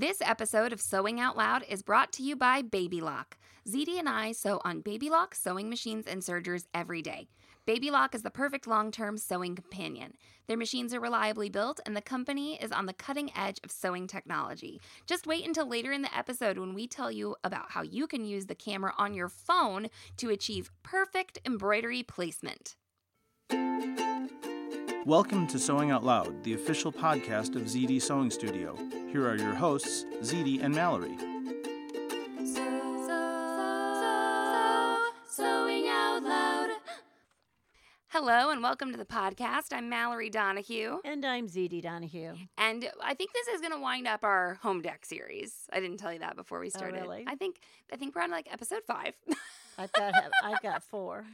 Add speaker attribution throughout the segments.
Speaker 1: This episode of Sewing Out Loud is brought to you by Baby Lock. ZD and I sew on Baby Lock sewing machines and sergers every day. Baby Lock is the perfect long term sewing companion. Their machines are reliably built, and the company is on the cutting edge of sewing technology. Just wait until later in the episode when we tell you about how you can use the camera on your phone to achieve perfect embroidery placement.
Speaker 2: Welcome to Sewing Out Loud, the official podcast of ZD Sewing Studio. Here are your hosts, ZD and Mallory.
Speaker 1: Sewing out loud. Hello and welcome to the podcast. I'm Mallory Donahue.
Speaker 3: And I'm ZD Donahue.
Speaker 1: And I think this is going to wind up our home dec series. I didn't tell you that before we oh, started.
Speaker 3: really?
Speaker 1: I think I think we're on like episode 5.
Speaker 3: I've got I've got four.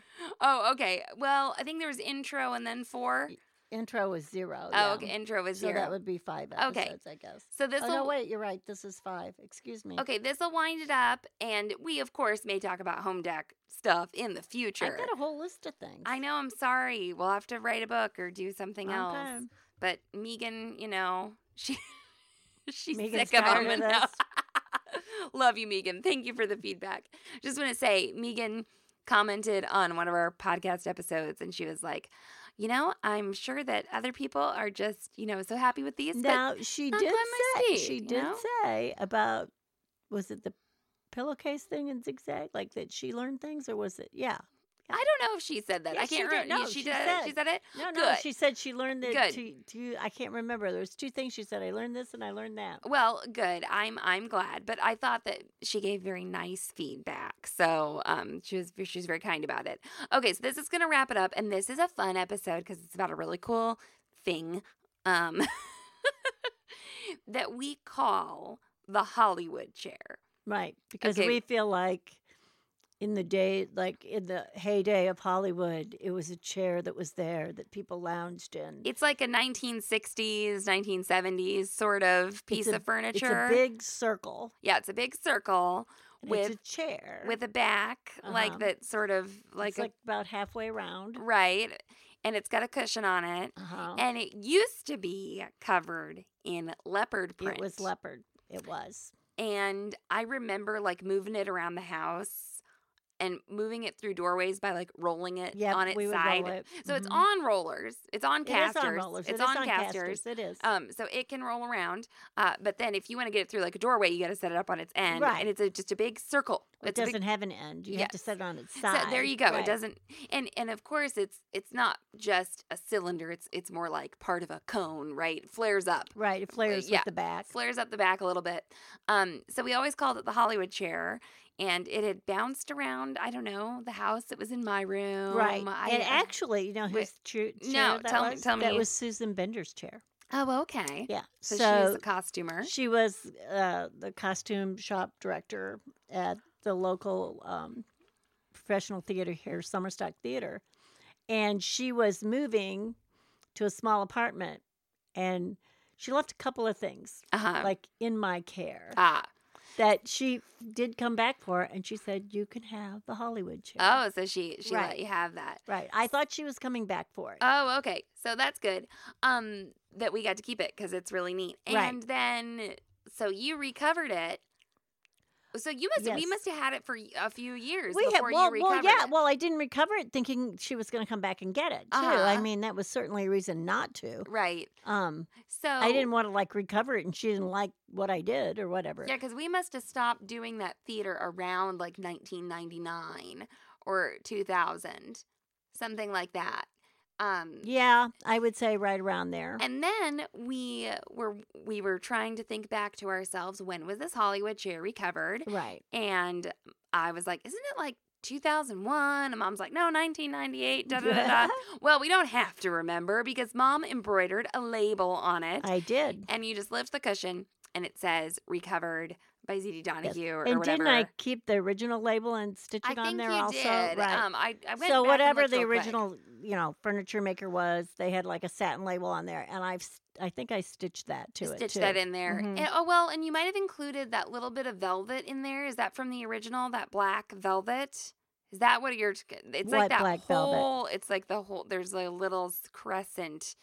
Speaker 1: oh, okay. Well, I think there was intro and then 4.
Speaker 3: Intro was zero.
Speaker 1: Oh,
Speaker 3: yeah.
Speaker 1: okay. Intro was
Speaker 3: So
Speaker 1: 0.
Speaker 3: that would be five
Speaker 1: Okay.
Speaker 3: episodes, I guess.
Speaker 1: So this
Speaker 3: oh
Speaker 1: will
Speaker 3: no, wait, you're right. This is five. Excuse me.
Speaker 1: Okay, this will wind it up and we of course may talk about home dec stuff in the future.
Speaker 3: I've got a whole list of things.
Speaker 1: I know, I'm sorry. We'll have to write a book or do something else. But Megan, you know, she she's
Speaker 3: Megan's
Speaker 1: sick of them.
Speaker 3: of
Speaker 1: now- Love you, Megan. Thank you for the feedback. Just want to say, Megan commented on one of our podcast episodes, and she was like, "You know, I'm sure that other people are just, you know, so happy with these,
Speaker 3: Now she did say
Speaker 1: speed,
Speaker 3: she did
Speaker 1: know?
Speaker 3: say about was it the pillowcase thing in zigzag like that she learned things or was it yeah
Speaker 1: I don't know if she said that. I
Speaker 3: Yes, she
Speaker 1: can't remember.
Speaker 3: No,
Speaker 1: she,
Speaker 3: she
Speaker 1: did.
Speaker 3: said.
Speaker 1: She said it.
Speaker 3: no no
Speaker 1: Good.
Speaker 3: she said she learned that
Speaker 1: Good.
Speaker 3: to, to I can't remember there was two things she said I learned this and I learned that
Speaker 1: Well, good. I'm I'm glad, but I thought that she gave very nice feedback. So, um she was she was very kind about it. Okay, so this is going to wrap it up and this is a fun episode cuz it's about a really cool thing um that we call the Hollywood chair.
Speaker 3: Right. Because
Speaker 1: Okay.
Speaker 3: we feel like in the day, like in the heyday of Hollywood, it was a chair that was there that people lounged in.
Speaker 1: It's like a 1960s, 1970s sort of piece
Speaker 3: a-
Speaker 1: of furniture.
Speaker 3: It's a big circle.
Speaker 1: yeah, it's a big circle
Speaker 3: and
Speaker 1: with
Speaker 3: it's a chair.
Speaker 1: with a back like
Speaker 3: Uh-huh.
Speaker 1: that sort of like
Speaker 3: it's
Speaker 1: a
Speaker 3: like about halfway around.
Speaker 1: right and it's got a cushion on it
Speaker 3: Uh-huh.
Speaker 1: and it used to be covered in leopard print
Speaker 3: It was leopard. It was.
Speaker 1: and i remember like moving it around the house and moving it through doorways by like rolling it
Speaker 3: Yep,
Speaker 1: on its
Speaker 3: we would roll
Speaker 1: side
Speaker 3: it.
Speaker 1: so it's
Speaker 3: Mhm.
Speaker 1: on rollers it's on
Speaker 3: It is
Speaker 1: casters
Speaker 3: on rollers.
Speaker 1: it's
Speaker 3: It is
Speaker 1: on, casters.
Speaker 3: It is.
Speaker 1: um, so it can roll around, uh, but then if you want to get it through like a doorway, you got to set it up on its end,
Speaker 3: Right.
Speaker 1: and it's a, just a big circle.
Speaker 3: it
Speaker 1: It's big
Speaker 3: doesn't have an end. You have to set it on its
Speaker 1: So
Speaker 3: side.
Speaker 1: there you go. It doesn't and and of course it's it's not just a cylinder. It's it's more like part of a cone, right? It flares up.
Speaker 3: Right. It flares
Speaker 1: yeah.
Speaker 3: with the back.
Speaker 1: Flares up the back a little bit. Um so we always called it the Hollywood chair and it had bounced around, I don't know, the house. It was in my room.
Speaker 3: Right.
Speaker 1: I,
Speaker 3: and actually, you know whose chair,
Speaker 1: no,
Speaker 3: that
Speaker 1: tell me-
Speaker 3: was?
Speaker 1: tell
Speaker 3: That
Speaker 1: me.
Speaker 3: was Susan Bender's chair.
Speaker 1: Oh, okay.
Speaker 3: Yeah.
Speaker 1: So,
Speaker 3: so
Speaker 1: she's a costumer.
Speaker 3: She was uh, the costume shop director at the local um, professional theater here, Summerstock Theater. And she was moving to a small apartment and she left a couple of things
Speaker 1: Uh-huh.
Speaker 3: like in my care
Speaker 1: ah.
Speaker 3: That she did come back for and she said you can have the hollywood chair
Speaker 1: Oh, so she she let you have that.
Speaker 3: right i thought she was coming back for it
Speaker 1: Oh, okay. So that's good. Um, that we got to keep it because it's really neat.
Speaker 3: Right.
Speaker 1: And then, so you recovered it. So you must we must have had it for a few years
Speaker 3: We had
Speaker 1: before
Speaker 3: well,
Speaker 1: you recovered
Speaker 3: well, yeah.
Speaker 1: it.
Speaker 3: Well, I didn't recover it thinking she was going to come back and get it too. I
Speaker 1: Uh-huh.
Speaker 3: mean, that was certainly a reason not to.
Speaker 1: right.
Speaker 3: Um,
Speaker 1: So
Speaker 3: I didn't want to like recover it, and she didn't like what I did or whatever.
Speaker 1: Yeah, because we must have stopped doing that theater around like 1999 or 2000, something like that. Um,
Speaker 3: Yeah, I would say right around there.
Speaker 1: And then we were we were trying to think back to ourselves. When was this Hollywood chair recovered?
Speaker 3: right.
Speaker 1: And I was like, "Isn't it like 2001?" And Mom's like, "No, 1998." Da, da, da, da. well, we don't have to remember because Mom embroidered a label on it,
Speaker 3: I did.
Speaker 1: and you just lift the cushion, and it says "Recovered" by ZD Donahue or, whatever.
Speaker 3: and
Speaker 1: whatever.
Speaker 3: didn't I keep the original label and stitch
Speaker 1: I
Speaker 3: it on
Speaker 1: think
Speaker 3: there
Speaker 1: you
Speaker 3: also?
Speaker 1: did.
Speaker 3: Right.
Speaker 1: Um, I, I went
Speaker 3: so whatever the
Speaker 1: real quick.
Speaker 3: original, you know, furniture maker was, they had like a satin label on there, and I've, I think I stitched that to it
Speaker 1: Stitch
Speaker 3: too.
Speaker 1: that in there.
Speaker 3: Mhm.
Speaker 1: And- oh well, and you might have included that little bit of velvet in there. Is that from the original? That black velvet? Is that what you're? It's like that
Speaker 3: black velvet?
Speaker 1: whole. It's like the whole. There's a little crescent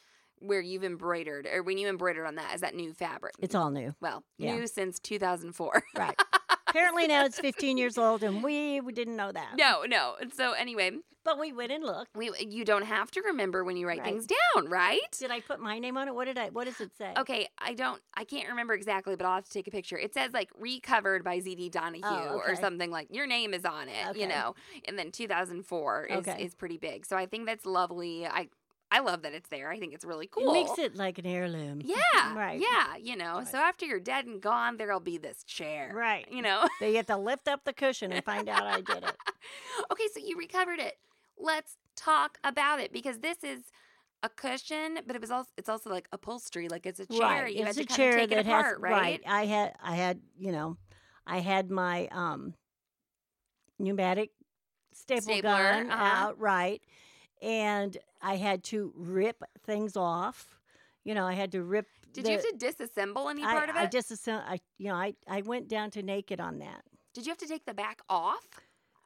Speaker 1: where you've embroidered, or when you embroidered on that, is that new fabric?
Speaker 3: It's all new,
Speaker 1: well
Speaker 3: yeah.
Speaker 1: new since 2004.
Speaker 3: right? Apparently now it's 15 years old, and we, we didn't know that.
Speaker 1: no, no. So anyway,
Speaker 3: but we went and looked.
Speaker 1: we you don't have to remember when you write
Speaker 3: Right.
Speaker 1: things down, right?
Speaker 3: Did I put my name on it? What did I? What does it say?
Speaker 1: Okay, I don't, I can't remember exactly, but I'll have to take a picture. It says like recovered by ZD Donahue
Speaker 3: Oh,
Speaker 1: or something like your name is on it, you know. And then 2004 is
Speaker 3: Okay.
Speaker 1: is pretty big, so I think that's lovely. I I love that it's there. I think it's really cool.
Speaker 3: It makes it like an heirloom.
Speaker 1: yeah,
Speaker 3: Right.
Speaker 1: Yeah, you know.
Speaker 3: Right.
Speaker 1: So after you're dead and gone, there'll be this chair,
Speaker 3: Right.
Speaker 1: You know.
Speaker 3: They have to lift up the cushion and find out I did it.
Speaker 1: okay, so you recovered it. Let's talk about it because this is. A cushion, but it was also it's also like upholstery, like it's a chair.
Speaker 3: Right.
Speaker 1: You
Speaker 3: it's
Speaker 1: had
Speaker 3: a
Speaker 1: to
Speaker 3: chair
Speaker 1: kind of take
Speaker 3: that
Speaker 1: it apart,
Speaker 3: has
Speaker 1: right?
Speaker 3: I had I had you know, I had my um pneumatic staple
Speaker 1: Stapler,
Speaker 3: gun
Speaker 1: uh-huh.
Speaker 3: out right, and I had to rip things off. You know, I had to rip.
Speaker 1: Did
Speaker 3: the,
Speaker 1: you have to disassemble any
Speaker 3: I,
Speaker 1: part of it?
Speaker 3: I disassembled. I you know I I went down to naked on that.
Speaker 1: Did you have to take the back off?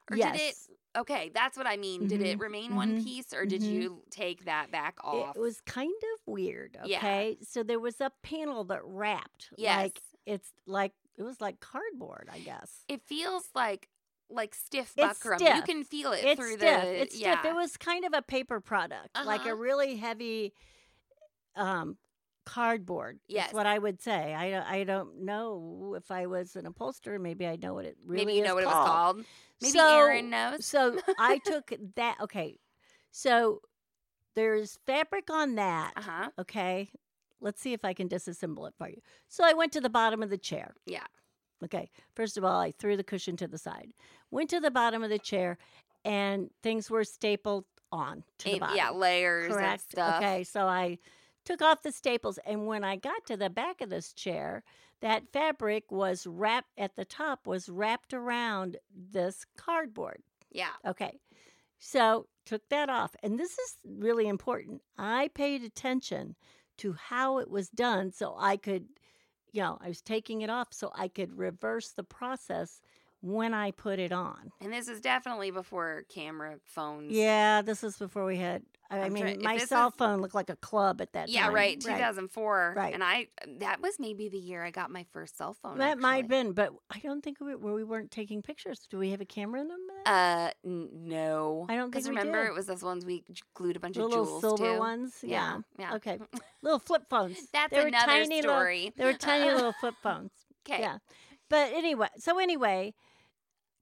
Speaker 1: Or
Speaker 3: yes.
Speaker 1: did it Okay, that's what I mean. Did it
Speaker 3: Mhm,
Speaker 1: remain one
Speaker 3: mhm,
Speaker 1: piece or did
Speaker 3: mhm.
Speaker 1: you take that back off?
Speaker 3: It was kind of weird.
Speaker 1: Yeah.
Speaker 3: Okay, so there was a panel that wrapped.
Speaker 1: Yes.
Speaker 3: Like it's like it was like cardboard, I guess.
Speaker 1: it feels like like stiff buckram. You can feel it
Speaker 3: it's
Speaker 1: through
Speaker 3: stiff.
Speaker 1: the
Speaker 3: it's
Speaker 1: yeah.
Speaker 3: stiff. It was kind of a paper product, like
Speaker 1: Uh-huh.
Speaker 3: a really heavy um, cardboard.
Speaker 1: Yes.
Speaker 3: what I would say. I don't- I don't know if I was an upholsterer. Maybe I know what it really
Speaker 1: Maybe you know what
Speaker 3: called.
Speaker 1: it was called. Maybe
Speaker 3: So-
Speaker 1: Aaron knows.
Speaker 3: So I took that. Okay, so there's fabric on that.
Speaker 1: Uh-huh.
Speaker 3: Okay, let's see if I can disassemble it for you. So I went to the bottom of the chair.
Speaker 1: Yeah.
Speaker 3: Okay. First of all, I threw the cushion to the side, went to the bottom of the chair, and things were stapled on to the bottom.
Speaker 1: yeah, layers
Speaker 3: Correct. Okay. So I took off the staples, and when I got to the back of this chair, that fabric was wrapped at the top was wrapped around this cardboard.
Speaker 1: Yeah.
Speaker 3: Okay. So took that off. And this is really important. I paid attention to how it was done so I could, you know, I was taking it off so I could reverse the process when I put it on.
Speaker 1: And this is definitely before camera phones.
Speaker 3: Yeah, this is before we had, I,
Speaker 1: I'm
Speaker 3: mean, my cell
Speaker 1: is-
Speaker 3: phone looked like a club at that
Speaker 1: Yeah,
Speaker 3: time.
Speaker 1: Yeah, right. 2004.
Speaker 3: Right.
Speaker 1: And I that was maybe the year I got my first cell phone.
Speaker 3: That might have been, but I don't think we, we weren't taking pictures. Do we have a camera in them?
Speaker 1: Uh, n- no.
Speaker 3: I don't think we
Speaker 1: remember
Speaker 3: did.
Speaker 1: it was those ones we glued a bunch
Speaker 3: the
Speaker 1: of
Speaker 3: little
Speaker 1: jewels
Speaker 3: silver
Speaker 1: to.
Speaker 3: ones?
Speaker 1: Yeah, yeah.
Speaker 3: Okay. little flip phones.
Speaker 1: That's
Speaker 3: They
Speaker 1: another
Speaker 3: tiny little-
Speaker 1: story.
Speaker 3: They were tiny little flip phones.
Speaker 1: Okay.
Speaker 3: Yeah. But anyway, so anyway,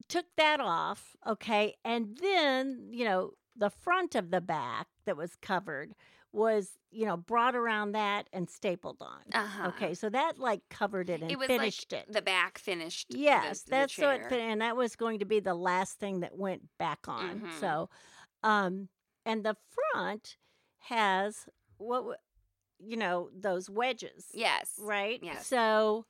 Speaker 3: took that off, okay, and then, you know, the front of the back that was covered was, you know, brought around that and stapled on.
Speaker 1: Uh-huh.
Speaker 3: Okay, so that like covered it and
Speaker 1: It
Speaker 3: finished
Speaker 1: like
Speaker 3: it.
Speaker 1: the back finished. the-
Speaker 3: Yes,
Speaker 1: the
Speaker 3: that's so it and that was going to be the last thing that went back on.
Speaker 1: Mhm.
Speaker 3: So, um, and the front has what, you know, those wedges
Speaker 1: Yes.
Speaker 3: right?
Speaker 1: Yes.
Speaker 3: So,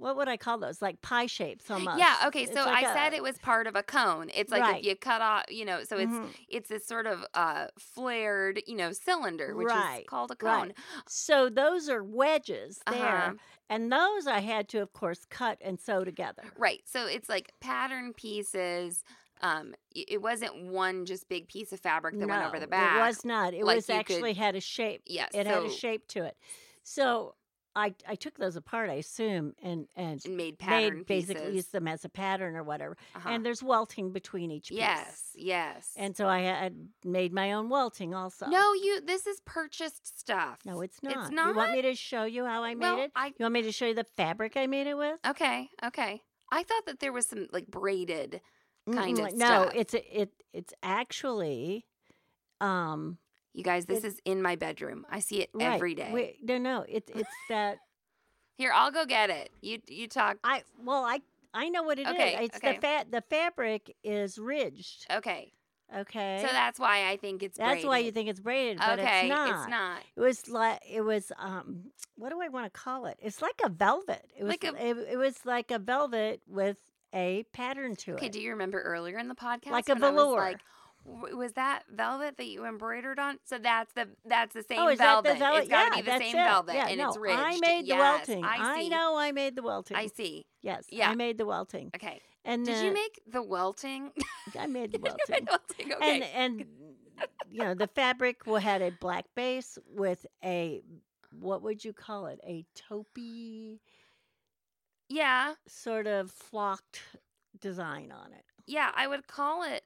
Speaker 3: what would I call those? Like pie shapes almost.
Speaker 1: Yeah. Okay. So
Speaker 3: like
Speaker 1: I said it was part of a cone. It's like
Speaker 3: Right.
Speaker 1: if you cut off, you know, so it's
Speaker 3: Mhm.
Speaker 1: it's this sort of uh flared, you know, cylinder, which
Speaker 3: Right,
Speaker 1: is called a
Speaker 3: right.
Speaker 1: cone.
Speaker 3: So those are wedges there,
Speaker 1: Uh-huh.
Speaker 3: and those I had to, of course, cut and sew together.
Speaker 1: Right. So it's like pattern pieces. Um, it wasn't one just big piece of fabric that went over the back.
Speaker 3: It was not. It
Speaker 1: like
Speaker 3: was
Speaker 1: you could-
Speaker 3: actually had a shape.
Speaker 1: Yes.
Speaker 3: It
Speaker 1: so,
Speaker 3: had a shape to it. So I I took those apart, I assume, and and
Speaker 1: And made pattern
Speaker 3: made basically used them as a pattern or whatever.
Speaker 1: Uh-huh.
Speaker 3: And there's welting between each piece.
Speaker 1: yes, yes.
Speaker 3: And so I had made my own welting also.
Speaker 1: no, you. This is purchased stuff.
Speaker 3: No, it's not.
Speaker 1: It's not.
Speaker 3: You want me to show you how I made
Speaker 1: Well,
Speaker 3: it?
Speaker 1: I
Speaker 3: You want me to show you the fabric I made it with?
Speaker 1: okay, okay. I thought that there was some like braided kind
Speaker 3: Mm-mm,
Speaker 1: of
Speaker 3: no,
Speaker 1: stuff.
Speaker 3: it's a, it it's actually um
Speaker 1: You guys, this
Speaker 3: it-
Speaker 1: is in my bedroom. I see it
Speaker 3: right.
Speaker 1: every day.
Speaker 3: Wait, no, no, it's it's that
Speaker 1: Here, I'll go get it. You you talk.
Speaker 3: I well I I know what it is.
Speaker 1: Okay,
Speaker 3: It's
Speaker 1: okay.
Speaker 3: the fat the fabric is ridged.
Speaker 1: Okay,
Speaker 3: Okay.
Speaker 1: so that's why I think it's.
Speaker 3: That's why you think it's braided, but
Speaker 1: okay,
Speaker 3: it's not.
Speaker 1: It's not.
Speaker 3: It was like it was um what do I want to call it? It's like a velvet. It was
Speaker 1: Like a-
Speaker 3: it, it was like a velvet with a pattern to
Speaker 1: Okay,
Speaker 3: it. Okay.
Speaker 1: Do you remember earlier in the podcast
Speaker 3: Like a
Speaker 1: when I was
Speaker 3: velour.
Speaker 1: like, was that velvet that you embroidered on? So that's the that's the oh, same
Speaker 3: oh, is
Speaker 1: velvet.
Speaker 3: that the velvet?
Speaker 1: It's got to
Speaker 3: yeah,
Speaker 1: be the same
Speaker 3: it.
Speaker 1: velvet,
Speaker 3: yeah,
Speaker 1: and
Speaker 3: no,
Speaker 1: it's ridged.
Speaker 3: I made the
Speaker 1: Yes,
Speaker 3: welting.
Speaker 1: I see.
Speaker 3: know I made the welting.
Speaker 1: I see.
Speaker 3: Yes,
Speaker 1: Yeah.
Speaker 3: I made the welting.
Speaker 1: Okay.
Speaker 3: And
Speaker 1: Did uh,
Speaker 3: then
Speaker 1: you make the welting?
Speaker 3: I made the welting.
Speaker 1: welting, Okay.
Speaker 3: And and you know the fabric had a black base with a what would you call it? A taupey
Speaker 1: yeah,
Speaker 3: sort of flocked design on it.
Speaker 1: yeah. I would call it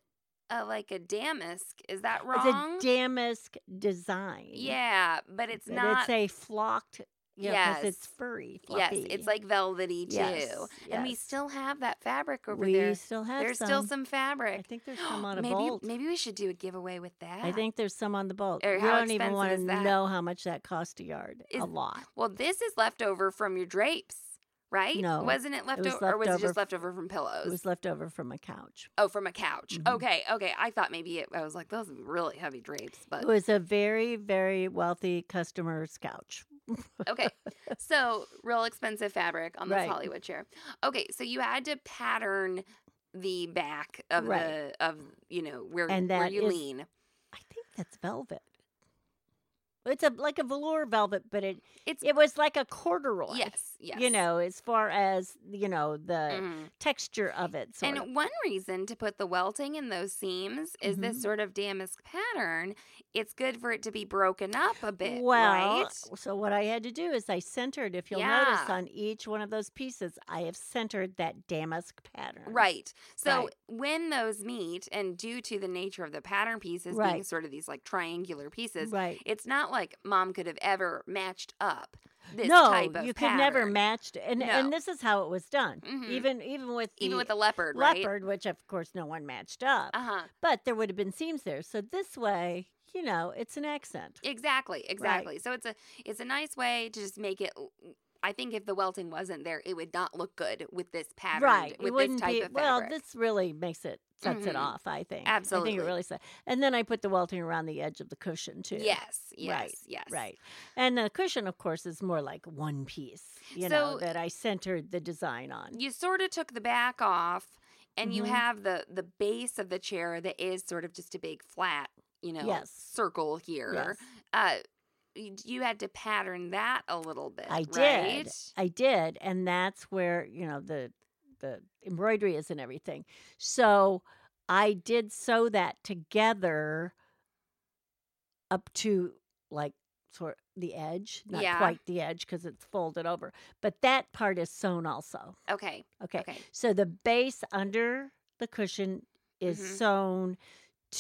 Speaker 1: a, like a damask. Is that wrong?
Speaker 3: It's a damask design.
Speaker 1: yeah, but it's
Speaker 3: but
Speaker 1: not.
Speaker 3: It's a flocked. You know, 'cause
Speaker 1: Yes.
Speaker 3: it's furry.
Speaker 1: yes, it's like velvety too.
Speaker 3: Yes,
Speaker 1: And we still have that fabric over
Speaker 3: we
Speaker 1: there.
Speaker 3: still have
Speaker 1: There's
Speaker 3: some.
Speaker 1: still some fabric.
Speaker 3: I think there's some on a
Speaker 1: maybe
Speaker 3: bolt.
Speaker 1: maybe we should do a giveaway with that.
Speaker 3: I think there's some on the bolt.
Speaker 1: Or
Speaker 3: we don't even want to know how much that cost a yard.
Speaker 1: Is-
Speaker 3: a lot.
Speaker 1: Well, this is left over from your drapes, right?
Speaker 3: No,
Speaker 1: wasn't it left
Speaker 3: was
Speaker 1: over, or was
Speaker 3: left
Speaker 1: it just
Speaker 3: over
Speaker 1: left over from pillows?
Speaker 3: It was left over from a couch.
Speaker 1: oh, from a couch.
Speaker 3: Mhm.
Speaker 1: Okay, okay. I thought maybe it. I was like, those are really heavy drapes, but
Speaker 3: It was a very, very wealthy customer's couch.
Speaker 1: okay. So real expensive fabric on this
Speaker 3: Right.
Speaker 1: Hollywood chair. Okay, so you had to pattern the back of
Speaker 3: Right.
Speaker 1: the of you know where
Speaker 3: And
Speaker 1: where you
Speaker 3: is-
Speaker 1: lean.
Speaker 3: I think that's velvet. It's a like a velour velvet, but it
Speaker 1: It's
Speaker 3: it was like a corduroy.
Speaker 1: yes, yes.
Speaker 3: You know, as far as you know the
Speaker 1: Mhm.
Speaker 3: texture of it.
Speaker 1: And
Speaker 3: of.
Speaker 1: one reason to put the welting in those seams is this
Speaker 3: Mhm.
Speaker 1: sort of damask pattern. It's good for it to be broken up a bit,
Speaker 3: Well,
Speaker 1: right?
Speaker 3: so what I had to do is I centered. If you'll notice on each one of those pieces, I have centered that damask pattern.
Speaker 1: Right. So
Speaker 3: Right.
Speaker 1: when those meet, and due to the nature of the pattern pieces being sort of these like triangular pieces,
Speaker 3: Right.
Speaker 1: it's not like mom could have ever matched up this
Speaker 3: no,
Speaker 1: type of
Speaker 3: you could never match, and
Speaker 1: No.
Speaker 3: and this is how it was done.
Speaker 1: Mhm.
Speaker 3: Even even with the
Speaker 1: even with the leopard, right?
Speaker 3: leopard, which of course no one matched up,
Speaker 1: Uh huh.
Speaker 3: but there would have been seams there. So this way, you know, it's an accent.
Speaker 1: Exactly. Exactly. So it's a it's a nice way to just make it. I think if the welting wasn't there, it would not look good with this pattern.
Speaker 3: right.
Speaker 1: With
Speaker 3: it wouldn't
Speaker 1: this type
Speaker 3: be
Speaker 1: of
Speaker 3: well. This really makes it sets it
Speaker 1: Mhm.
Speaker 3: off. I think.
Speaker 1: Absolutely.
Speaker 3: I think it really sets. And then I put the welting around the edge of the cushion too.
Speaker 1: Yes. Yes.
Speaker 3: Right,
Speaker 1: Yes.
Speaker 3: Right. And the cushion, of course, is more like one piece, you
Speaker 1: So-
Speaker 3: know, that I centered the design on.
Speaker 1: you sort of took the back off and you
Speaker 3: Mhm.
Speaker 1: have the the base of the chair that is sort of just a big flat you know
Speaker 3: Yes.
Speaker 1: circle here
Speaker 3: Yes.
Speaker 1: uh you had to pattern that a little bit
Speaker 3: I did. I did. And that's where, you know, the the embroidery is and everything. So I did sew that together up to like sort the edge, not
Speaker 1: Yeah.
Speaker 3: quite the edge because it's folded over. But that part is sewn also.
Speaker 1: okay
Speaker 3: Okay.
Speaker 1: okay
Speaker 3: So the base under the cushion is
Speaker 1: Mhm.
Speaker 3: sewn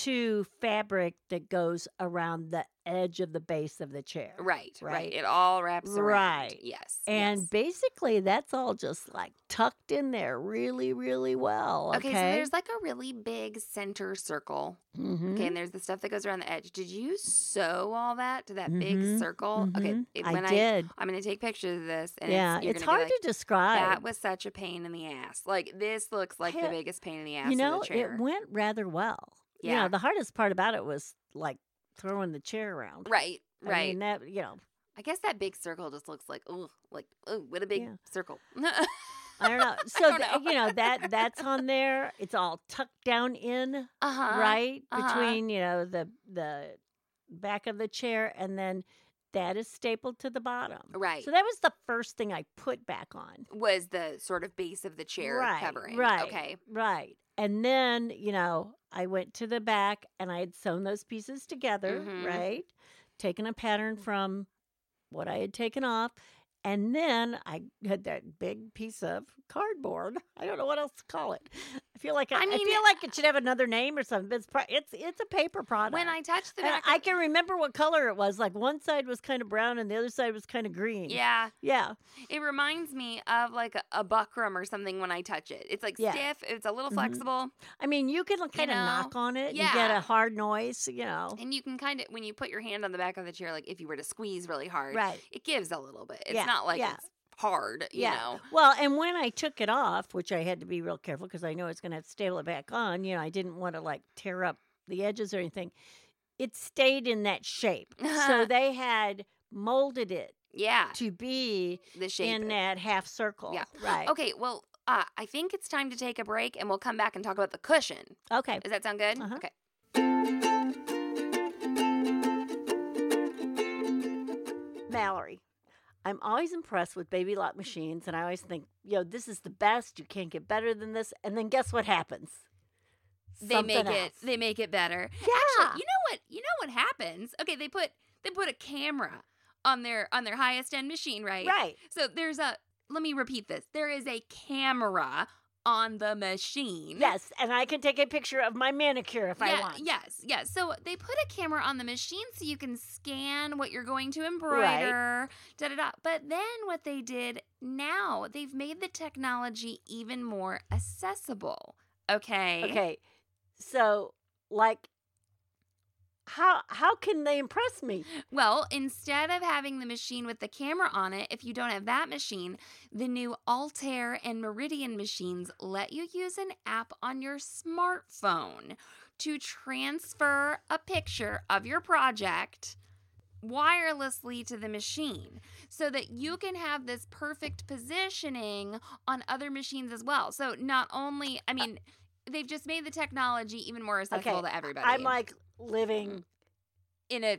Speaker 3: to fabric that goes around the edge of the base of the chair.
Speaker 1: right right,
Speaker 3: Right.
Speaker 1: it all wraps around
Speaker 3: Right.
Speaker 1: yes
Speaker 3: And
Speaker 1: yes.
Speaker 3: basically, that's all just like tucked in there really, really well.
Speaker 1: okay.
Speaker 3: Okay.
Speaker 1: so there's like a really big center circle
Speaker 3: Mhm.
Speaker 1: okay and there's the stuff that goes around the edge did you sew all that to that
Speaker 3: Mhm,
Speaker 1: big circle okay
Speaker 3: Mhm.
Speaker 1: it-
Speaker 3: I
Speaker 1: when
Speaker 3: did.
Speaker 1: i'm gonna take pictures of this and
Speaker 3: yeah,
Speaker 1: it's,
Speaker 3: it's hard
Speaker 1: like,
Speaker 3: to describe.
Speaker 1: That was such a pain in the ass. Like this looks like the biggest pain in the ass
Speaker 3: you know,
Speaker 1: of the chair.
Speaker 3: it went rather well. You
Speaker 1: Yeah.
Speaker 3: know, the hardest part about it was like throwing the chair around.
Speaker 1: right,
Speaker 3: I
Speaker 1: right.
Speaker 3: mean, that, you know,
Speaker 1: I guess that big circle just looks like oh, like oh, what a big
Speaker 3: Yeah.
Speaker 1: circle.
Speaker 3: I don't know. So,
Speaker 1: don't
Speaker 3: th-
Speaker 1: know.
Speaker 3: you know, that that's on there. It's all tucked down in,
Speaker 1: uh huh.
Speaker 3: right?
Speaker 1: uh-huh.
Speaker 3: Between, you know, the the back of the chair and then that is stapled to the bottom.
Speaker 1: Right.
Speaker 3: So that was the first thing I put back on.
Speaker 1: Was the sort of base of the chair
Speaker 3: right,
Speaker 1: covering?
Speaker 3: Right.
Speaker 1: Okay.
Speaker 3: Right. And then, you know, I went to the back and I had sewn those pieces together,
Speaker 1: Mhm.
Speaker 3: right? Taken a pattern from what I had taken off And then I had that big piece of cardboard. I don't know what else to call it. I feel like I,
Speaker 1: I
Speaker 3: I feel like it should have another name or something. But it's pro- it's it's a paper product.
Speaker 1: When I touched the back,
Speaker 3: I
Speaker 1: of-
Speaker 3: can remember what color it was. Like one side was kind of brown and the other side was kind of green.
Speaker 1: yeah,
Speaker 3: Yeah.
Speaker 1: it reminds me of like a, a buckram or something when I touch it. It's like
Speaker 3: Yeah.
Speaker 1: stiff. It's a little
Speaker 3: Mhm.
Speaker 1: flexible,
Speaker 3: I mean, you can kind of
Speaker 1: know?
Speaker 3: knock on it Yeah. and get a hard noise, you know.
Speaker 1: and you can kind of when you put your hand on the back of the chair, like if you were to squeeze really hard,
Speaker 3: Right.
Speaker 1: it gives a little bit. It's
Speaker 3: Yeah,
Speaker 1: not like
Speaker 3: yeah.
Speaker 1: it's hard, you
Speaker 3: yeah.
Speaker 1: know.
Speaker 3: Well, and when I took it off, which I had to be real careful because I know it's going to have to staple it back on, you know, I didn't want to like tear up the edges or anything. It stayed in that shape. so they had molded it
Speaker 1: Yeah,
Speaker 3: to be
Speaker 1: the shape.
Speaker 3: in that half circle.
Speaker 1: Yeah.
Speaker 3: Right.
Speaker 1: Okay, well, uh, I think it's time to take a break, and we'll come back and talk about the cushion.
Speaker 3: Okay.
Speaker 1: Does that sound good?
Speaker 3: Uh-huh.
Speaker 1: Okay.
Speaker 3: Mallory, I'm always impressed with baby lock machines, and I always think, yo, this is the best. You can't get better than this. And then guess what happens?
Speaker 1: They make
Speaker 3: Something
Speaker 1: it. They make it better.
Speaker 3: Yeah.
Speaker 1: Actually, you know what? You know what happens? Okay, they put they put a camera on their on their highest end machine, right?
Speaker 3: Right.
Speaker 1: So there's a. Let me repeat this. There is a camera on the machine.
Speaker 3: Yes, and I can take a picture of my manicure if I want.
Speaker 1: Yes, yes. So they put a camera on the machine so you can scan what you're going to embroider, da da da. But then what they did now, they've made the technology even more accessible. Okay.
Speaker 3: Okay. So, like, how how can they impress me?
Speaker 1: Well, instead of having the machine with the camera on it, if you don't have that machine, the new Altair and Meridian machines let you use an app on your smartphone to transfer a picture of your project wirelessly to the machine so that you can have this perfect positioning on other machines as well. So not only, I uh mean, they've just made the technology even more accessible
Speaker 3: Okay,
Speaker 1: to everybody.
Speaker 3: I'm like living
Speaker 1: in a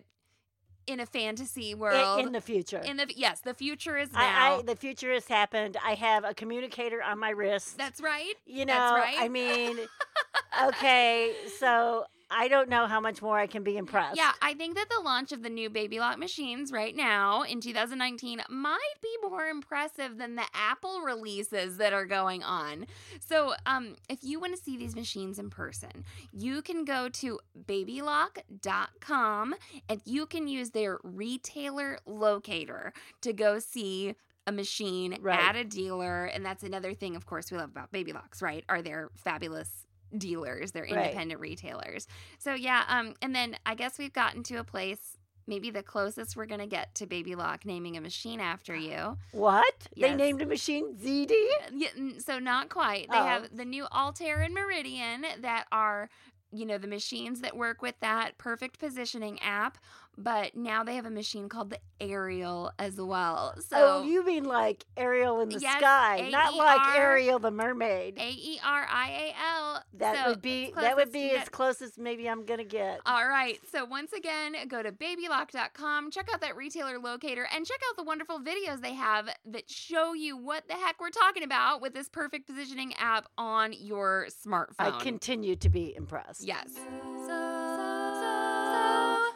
Speaker 1: in a fantasy world.
Speaker 3: in the future.
Speaker 1: In the yes, the future is now.
Speaker 3: I, I the future has happened. I have a communicator on my wrist.
Speaker 1: That's right.
Speaker 3: you know.
Speaker 1: that's right.
Speaker 3: I mean, okay, so I don't know how much more I can be impressed.
Speaker 1: Yeah, I think that the launch of the new Baby Lock machines right now in 2019 might be more impressive than the Apple releases that are going on. So, um, if you want to see these machines in person, you can go to babylock.com and you can use their retailer locator to go see a machine
Speaker 3: Right.
Speaker 1: at a dealer. And that's another thing, of course, we love about Baby Locks, right? Are their fabulous dealers, they're
Speaker 3: Right.
Speaker 1: independent retailers. So yeah, um, and then I guess we've gotten to a place, maybe the closest we're gonna get to Baby Lock naming a machine after you.
Speaker 3: What? They named a machine ZD?
Speaker 1: Yeah, so not quite. They
Speaker 3: Oh.
Speaker 1: have the new Altair and Meridian that are, you know, the machines that work with that perfect positioning app. But now they have a machine called the Aerial as well. So
Speaker 3: oh, you mean like Aerial in the
Speaker 1: Yes,
Speaker 3: sky, not like Ariel the mermaid.
Speaker 1: A E R I A L.
Speaker 3: That
Speaker 1: So
Speaker 3: would be that would be
Speaker 1: you
Speaker 3: as close as maybe I'm gonna get.
Speaker 1: All right. So once again, go to babylock.com, check out that retailer locator, and check out the wonderful videos they have that show you what the heck we're talking about with this perfect positioning app on your smartphone.
Speaker 3: I continue to be impressed.
Speaker 1: Yes. So,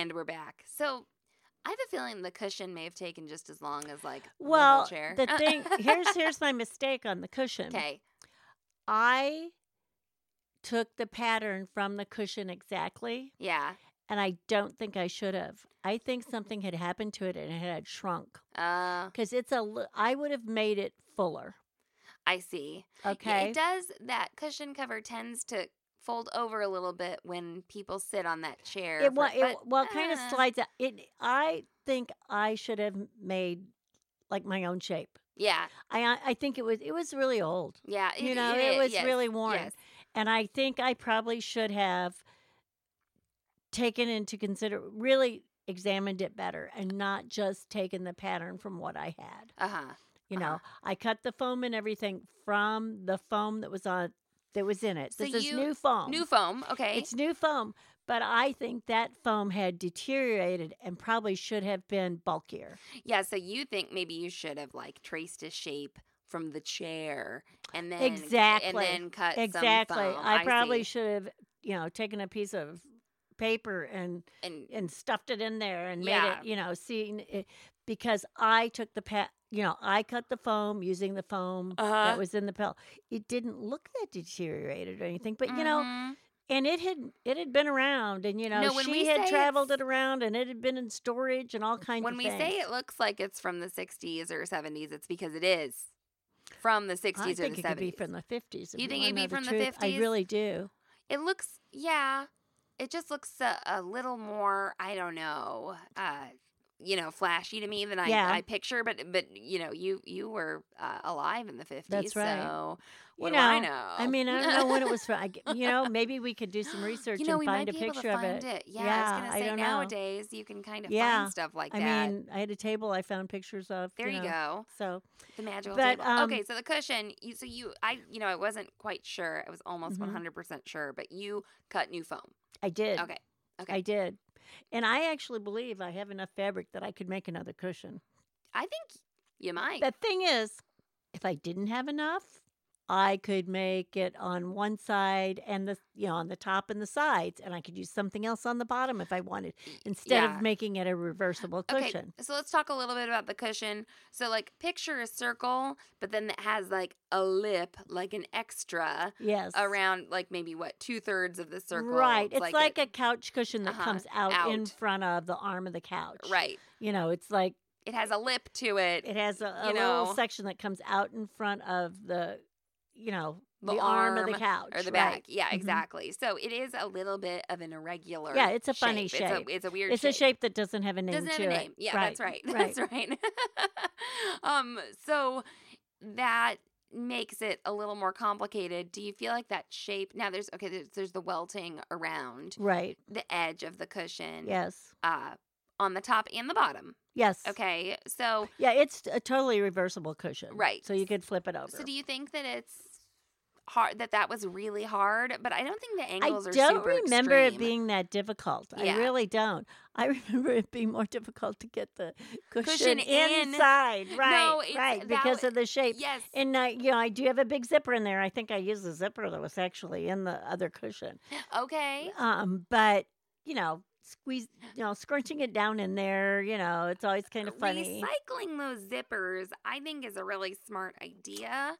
Speaker 1: And we're back. So I have a feeling the cushion may have taken just as long as like the
Speaker 3: Well,
Speaker 1: whole chair.
Speaker 3: the thing here's here's my mistake on the cushion.
Speaker 1: Okay.
Speaker 3: I took the pattern from the cushion exactly,
Speaker 1: Yeah.
Speaker 3: and I don't think I should have. I think something had happened to it and it had shrunk
Speaker 1: Uh,
Speaker 3: because it's a. I would have made it fuller.
Speaker 1: I see. Yeah,
Speaker 3: Okay.
Speaker 1: It does. That cushion cover tends to fold over a little bit when people sit on that chair.
Speaker 3: It,
Speaker 1: for-
Speaker 3: it
Speaker 1: but,
Speaker 3: well kind of
Speaker 1: uh,
Speaker 3: slides out. It. I think I should have made like my own shape.
Speaker 1: Yeah,
Speaker 3: I I- think it was it was really old,
Speaker 1: yeah.
Speaker 3: You know, it was
Speaker 1: yes,
Speaker 3: really worn.
Speaker 1: Yes.
Speaker 3: and I think I probably should have taken into consider really examined it better and not just taken the pattern from what I had.
Speaker 1: Uh huh.
Speaker 3: You
Speaker 1: Uh-huh.
Speaker 3: know, I cut the foam and everything from the foam that was on that was in it.
Speaker 1: So
Speaker 3: this is new foam.
Speaker 1: New foam. Okay.
Speaker 3: It's new foam, but I think that foam had deteriorated and probably should have been bulkier.
Speaker 1: yeah. So you think maybe you should have like traced a shape from the chair and then
Speaker 3: Exactly.
Speaker 1: and then cut
Speaker 3: exactly.
Speaker 1: foam.
Speaker 3: I probably
Speaker 1: see.
Speaker 3: should have, you know, taken a piece of paper and
Speaker 1: and
Speaker 3: and stuffed it in there and made it, you know, seen it because I took the pat, you know, I cut the foam using the foam
Speaker 1: Uh-huh.
Speaker 3: that was in the pill. It didn't look that deteriorated or anything, but you know,
Speaker 1: Mhm.
Speaker 3: and it had it had been around, and you know,
Speaker 1: No, when
Speaker 3: she
Speaker 1: we
Speaker 3: had traveled it around, and it had been in storage and all kinds
Speaker 1: when
Speaker 3: of
Speaker 1: When
Speaker 3: we
Speaker 1: say it looks like it's from the 60s or 70s, it's because it is from the 60s
Speaker 3: I
Speaker 1: or
Speaker 3: think it could be from the fifties.
Speaker 1: You think it'd be from the
Speaker 3: I
Speaker 1: 50s?
Speaker 3: really do.
Speaker 1: It looks, yeah. It just looks a, a little more, I don't know, uh, you know, flashy to me than I,
Speaker 3: Yeah.
Speaker 1: I picture. But but you know, you you were uh, alive in the fifties,
Speaker 3: right.
Speaker 1: So
Speaker 3: You know,
Speaker 1: do I know?
Speaker 3: I mean, I don't know when it was from. I you know, maybe we could do some research
Speaker 1: You know,
Speaker 3: and
Speaker 1: we
Speaker 3: find
Speaker 1: might
Speaker 3: a
Speaker 1: be able
Speaker 3: picture
Speaker 1: to
Speaker 3: of it.
Speaker 1: it. Yeah, I was gonna say
Speaker 3: don't know.
Speaker 1: nowadays you can kind of
Speaker 3: Yeah.
Speaker 1: find stuff like
Speaker 3: I
Speaker 1: that.
Speaker 3: mean, I had a table I found pictures of.
Speaker 1: there you
Speaker 3: know,
Speaker 1: go.
Speaker 3: So
Speaker 1: The magical
Speaker 3: But,
Speaker 1: table.
Speaker 3: um,
Speaker 1: okay, so the cushion. You, so you, I, you know, I wasn't quite sure. I was almost
Speaker 3: Mhm.
Speaker 1: one hundred percent sure, but you cut new foam.
Speaker 3: I did.
Speaker 1: Okay, okay.
Speaker 3: I did. And I actually believe I have enough fabric that I could make another cushion.
Speaker 1: I think you might.
Speaker 3: The thing is, if I didn't have enough, I could make it on one side and the you know on the top and the sides, and I could use something else on the bottom if I wanted, instead
Speaker 1: yeah.
Speaker 3: of making it a reversible cushion.
Speaker 1: Okay, so let's talk a little bit about the cushion. So, like, picture a circle, but then it has like a lip, like an extra
Speaker 3: Yes,
Speaker 1: around, like maybe what two thirds of the circle.
Speaker 3: right. It's like,
Speaker 1: a,
Speaker 3: a couch cushion that
Speaker 1: Uh-huh,
Speaker 3: comes out, in front of the arm of the couch.
Speaker 1: right.
Speaker 3: You know, it's like
Speaker 1: It has a lip to it.
Speaker 3: it has a, a
Speaker 1: you
Speaker 3: little
Speaker 1: know.
Speaker 3: section that comes out in front of the, you know,
Speaker 1: The
Speaker 3: the, arm, of the couch
Speaker 1: or the
Speaker 3: right.
Speaker 1: back. Yeah,
Speaker 3: Mhm.
Speaker 1: exactly. So it is a little bit of an irregular.
Speaker 3: Yeah, it's a funny
Speaker 1: It's
Speaker 3: shape.
Speaker 1: a, it's a weird
Speaker 3: It's a shape that doesn't have a name
Speaker 1: Doesn't have a
Speaker 3: it.
Speaker 1: name. Yeah, that's right.
Speaker 3: Right.
Speaker 1: That's right. um, so that makes it a little more complicated. Do you feel like that shape now there's okay, there's, there's the welting around
Speaker 3: Right.
Speaker 1: the edge of the cushion.
Speaker 3: Yes.
Speaker 1: Uh on the top and the bottom.
Speaker 3: Yes.
Speaker 1: Okay. So
Speaker 3: Yeah, it's a totally reversible cushion.
Speaker 1: Right.
Speaker 3: So you could flip it over.
Speaker 1: so do you think that it's hard that that was really hard? But I don't think the
Speaker 3: I
Speaker 1: angles are
Speaker 3: don't remember it being that difficult.
Speaker 1: Yeah.
Speaker 3: I really don't. I remember it being more difficult to get the cushion,
Speaker 1: Cushion in.
Speaker 3: inside. Right.
Speaker 1: No,
Speaker 3: right. Because of the shape.
Speaker 1: Yes.
Speaker 3: And uh, you know, I do have a big zipper in there. I think I used the zipper that was actually in the other cushion.
Speaker 1: Okay.
Speaker 3: Um, but you know, squeeze, you know, scrunching it down in there. You know, it's always kind of funny.
Speaker 1: Recycling those zippers, I think, is a really smart idea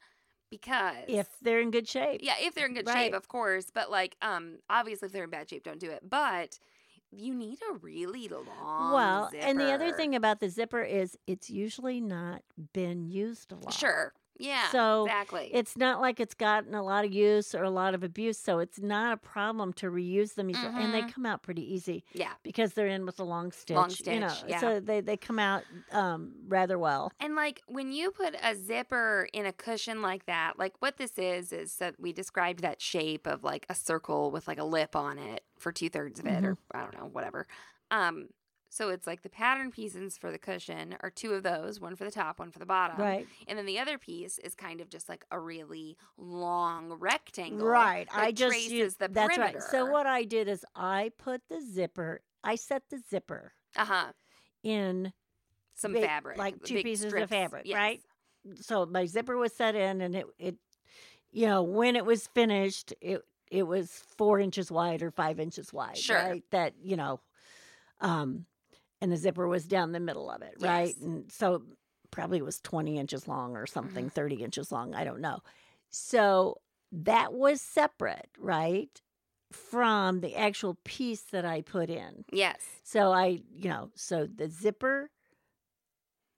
Speaker 1: because
Speaker 3: if they're in good shape.
Speaker 1: yeah, if they're in good
Speaker 3: Right.
Speaker 1: shape, of course. But like, um, obviously, if they're in bad shape, don't do it. But you need a really long.
Speaker 3: Well, and the other thing about the zipper is it's usually not been used a lot.
Speaker 1: sure, yeah,
Speaker 3: So,
Speaker 1: exactly.
Speaker 3: It's not like it's gotten a lot of use or a lot of abuse, so it's not a problem to reuse them easily. And they
Speaker 1: Mhm.
Speaker 3: come out pretty easy
Speaker 1: yeah,
Speaker 3: because they're in with a long stitch.
Speaker 1: Long
Speaker 3: you know,
Speaker 1: yeah.
Speaker 3: so they, they come out um, rather well.
Speaker 1: and like when you put a zipper in a cushion like that, like what this is is that we described that shape of like a circle with like a lip on it for two thirds of it, or
Speaker 3: Mm-hmm.
Speaker 1: I don't know, whatever. Um, so it's like the pattern pieces for the cushion are two of those, one for the top, one for the bottom.
Speaker 3: right.
Speaker 1: And then the other piece is kind of just like a really long rectangle.
Speaker 3: Right. I just
Speaker 1: traces
Speaker 3: used
Speaker 1: the
Speaker 3: that's right. So what I did is I put the zipper, I set the zipper
Speaker 1: Uh huh.
Speaker 3: in
Speaker 1: Some
Speaker 3: big-
Speaker 1: fabric,
Speaker 3: like two pieces of fabric,
Speaker 1: Yes.
Speaker 3: right? so my zipper was set in and it it you know when it was finished it it was four inches wide or five inches wide
Speaker 1: Sure.
Speaker 3: right that you know um and the zipper was down the middle of it right and so probably it was 20 inches long or something
Speaker 1: Mm-hmm.
Speaker 3: 30 inches long i don't know so that was separate right from the actual piece that I put in.
Speaker 1: Yes.
Speaker 3: So I, you know, so the zipper.